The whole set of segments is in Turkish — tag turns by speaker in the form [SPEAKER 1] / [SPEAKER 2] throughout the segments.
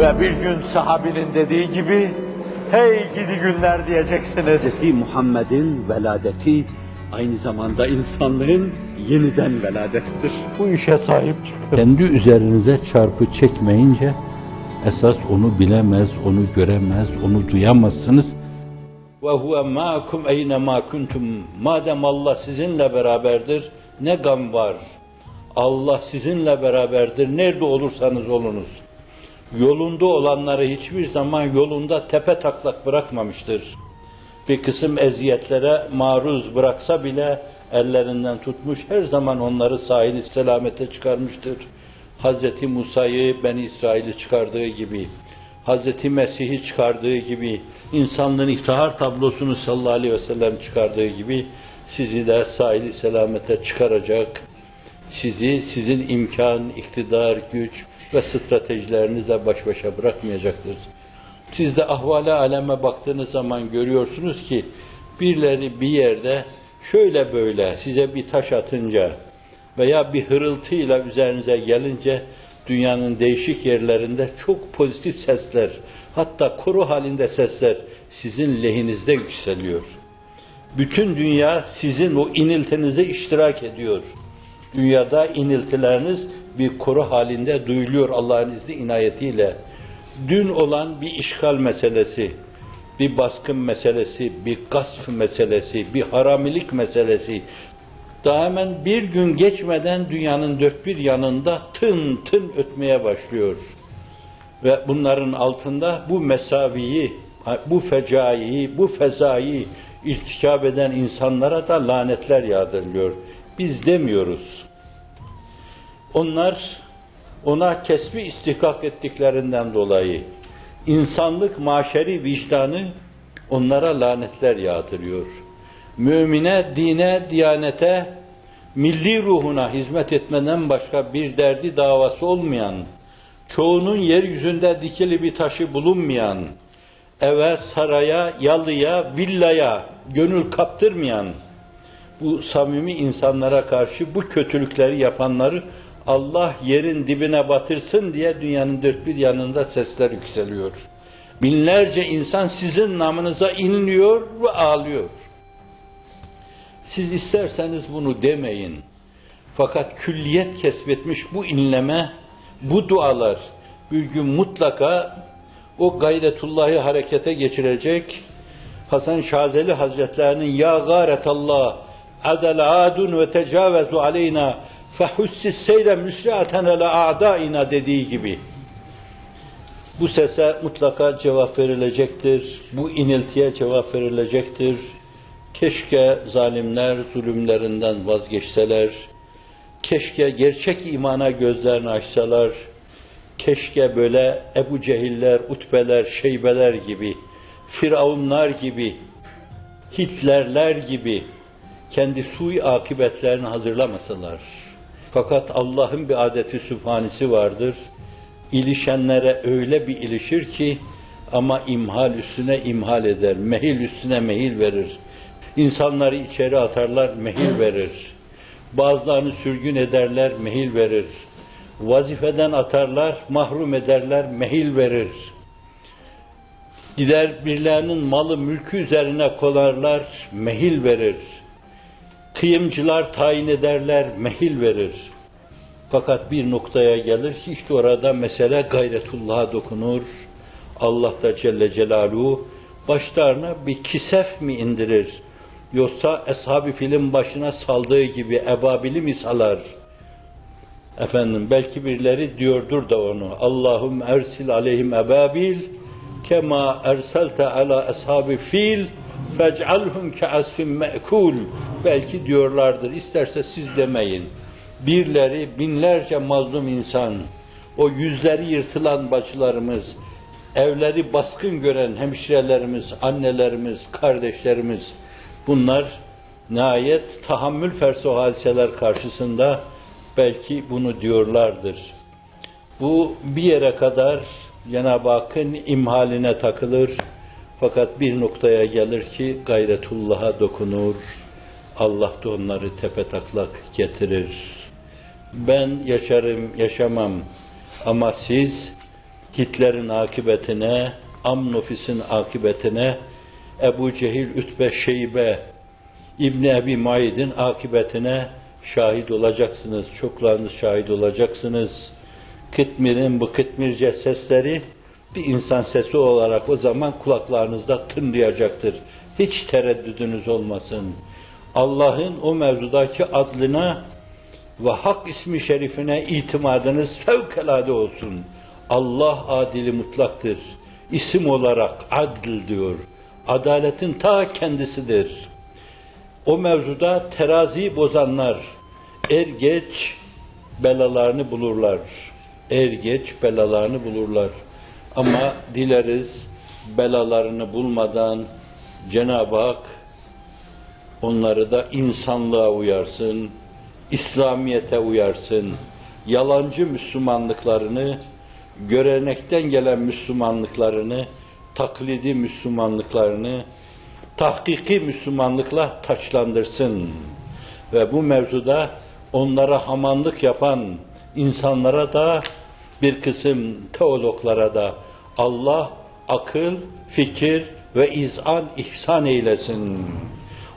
[SPEAKER 1] Ve bir gün sahabinin dediği gibi, hey gidi günler diyeceksiniz.
[SPEAKER 2] Hz. Muhammed'in veladeti aynı zamanda insanlığın yeniden veladettir.
[SPEAKER 1] Bu işe sahip çıkın.
[SPEAKER 3] Kendi üzerinize çarpı çekmeyince esas onu bilemez, onu göremez, onu duyamazsınız. Ve huve ma'akum eyne ma kuntum. Madem Allah sizinle beraberdir, ne gam var. Allah sizinle beraberdir. Nerede olursanız olunuz. Yolunda olanları hiçbir zaman yolunda tepe taklak bırakmamıştır. Bir kısım eziyetlere maruz bıraksa bile ellerinden tutmuş, her zaman onları sahil selamete çıkarmıştır. Hz. Musa'yı Ben İsrail'i çıkardığı gibi, Hz. Mesih'i çıkardığı gibi, insanlığın iftihar tablosunu sallallahu aleyhi ve sellem çıkardığı gibi, sizi de sahil selamete çıkaracak, sizi sizin imkan, iktidar, güç ve stratejilerinizle baş başa bırakmayacaktır. Siz de ahvale aleme baktığınız zaman görüyorsunuz ki birileri bir yerde şöyle böyle size bir taş atınca veya bir hırıltıyla üzerinize gelince dünyanın değişik yerlerinde çok pozitif sesler, hatta kuru halinde sesler sizin lehinizde yükseliyor. Bütün dünya sizin o iniltinize iştirak ediyor. Dünyada iniltileriniz bir kuru halinde duyuluyor Allah'ın izni inayetiyle. Dün olan bir işgal meselesi, bir baskın meselesi, bir gasp meselesi, bir haramilik meselesi, daha hemen bir gün geçmeden dünyanın dört bir yanında tın tın ötmeye başlıyor. Ve bunların altında bu mesaviyi, bu fecaiyi, bu fezayı irtikab eden insanlara da lanetler yağdırılıyor. Biz demiyoruz. Onlar ona kesbi istihkak ettiklerinden dolayı insanlık maşeri vicdanı onlara lanetler yağdırıyor. Mümine, dine, diyanete, milli ruhuna hizmet etmeden başka bir derdi davası olmayan, çoğunun yeryüzünde dikili bir taşı bulunmayan, eve, saraya, yalıya, villaya gönül kaptırmayan, bu samimi insanlara karşı bu kötülükleri yapanları Allah yerin dibine batırsın diye dünyanın dört bir yanında sesler yükseliyor. Binlerce insan sizin namınıza inliyor ve ağlıyor. Siz isterseniz bunu demeyin. Fakat külliyet kesbetmiş bu inleme, bu dualar bir gün mutlaka o gayretullahı harekete geçirecek. Hasan Şazeli Hazretlerinin ya garetallah adel adun ve tecavezu aleyna fehussis seyre müsriaten ele a'daina dediği gibi bu sese mutlaka cevap verilecektir. Bu iniltiye cevap verilecektir. Keşke zalimler zulümlerinden vazgeçseler. Keşke gerçek imana gözlerini açsalar. Keşke böyle Ebu Cehiller, Utbeler, Şeybeler gibi, Firavunlar gibi, Hitlerler gibi kendi sui akıbetlerini hazırlamasalar. Fakat Allah'ın bir adeti sübhanesi vardır. İlişenlere öyle bir ilişir ki ama imhal üstüne imhal eder, mehil üstüne mehil verir. İnsanları içeri atarlar, mehil verir. Bazılarını sürgün ederler, mehil verir. Vazifeden atarlar, mahrum ederler, mehil verir. Gider birilerinin malı mülkü üzerine kolarlar, mehil verir. Kıyımcılar tayin ederler, mehil verir. Fakat bir noktaya gelir ki işte orada mesele gayretullah'a dokunur. Allah da Celle Celaluhu başlarına bir kisef mi indirir? Yoksa ashab-ı filin başına saldığı gibi ebabili mi salar? Efendim belki birileri diyordur da onu. Allahum ersil aleyhim ebabil kema erselte ala ashabi fil fec'alhum ke'asfin me'kul belki diyorlardır. İsterse siz demeyin. Birleri, binlerce mazlum insan, o yüzleri yırtılan bacılarımız, evleri baskın gören hemşirelerimiz, annelerimiz, kardeşlerimiz, bunlar nihayet tahammül fersu hadiseler karşısında belki bunu diyorlardır. Bu bir yere kadar Cenab-ı Hakk'ın imhaline takılır. Fakat bir noktaya gelir ki gayretullah'a dokunur. Allah da onları tepe taklak getirir. Ben yaşarım, yaşamam ama siz Hitler'in akıbetine, Amnofis'in akıbetine, Ebu Cehil, Ütbe, Şeybe, İbni Ebi Maid'in akıbetine şahit olacaksınız. Çoklarınız şahit olacaksınız. Kıtmir'in bu kıtmirce sesleri bir insan sesi olarak o zaman kulaklarınızda tınlayacaktır. Hiç tereddüdünüz olmasın. Allah'ın o mevzudaki adlına ve hak ismi şerifine itimadınız fevkalade olsun. Allah adili mutlaktır. İsim olarak adl diyor. Adaletin ta kendisidir. O mevzuda teraziyi bozanlar er geç belalarını bulurlar. Er geç belalarını bulurlar. Ama dileriz belalarını bulmadan Cenab-ı Hak onları da insanlığa uyarsın, İslamiyete uyarsın, yalancı Müslümanlıklarını, görenekten gelen Müslümanlıklarını, taklidi Müslümanlıklarını, tahkiki Müslümanlıkla taçlandırsın. Ve bu mevzuda onlara hamanlık yapan insanlara da bir kısım teologlara da Allah akıl, fikir ve izan ihsan eylesin.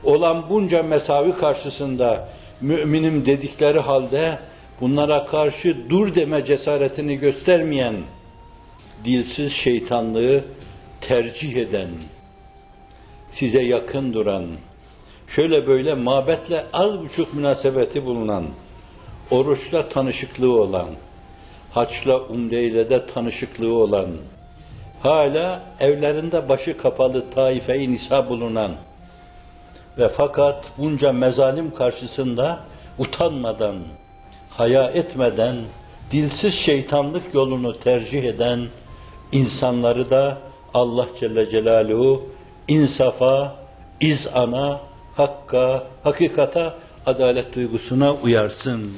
[SPEAKER 3] Olan bunca mesavi karşısında müminim dedikleri halde bunlara karşı dur deme cesaretini göstermeyen, dilsiz şeytanlığı tercih eden, size yakın duran, şöyle böyle mabetle az buçuk münasebeti bulunan, oruçla tanışıklığı olan, haçla umreyle de tanışıklığı olan, hala evlerinde başı kapalı taife-i nisa bulunan ve fakat bunca mezalim karşısında utanmadan, haya etmeden, dilsiz şeytanlık yolunu tercih eden insanları da Allah Celle Celaluhu insafa, izana, hakka, hakikata, adalet duygusuna uyarsın.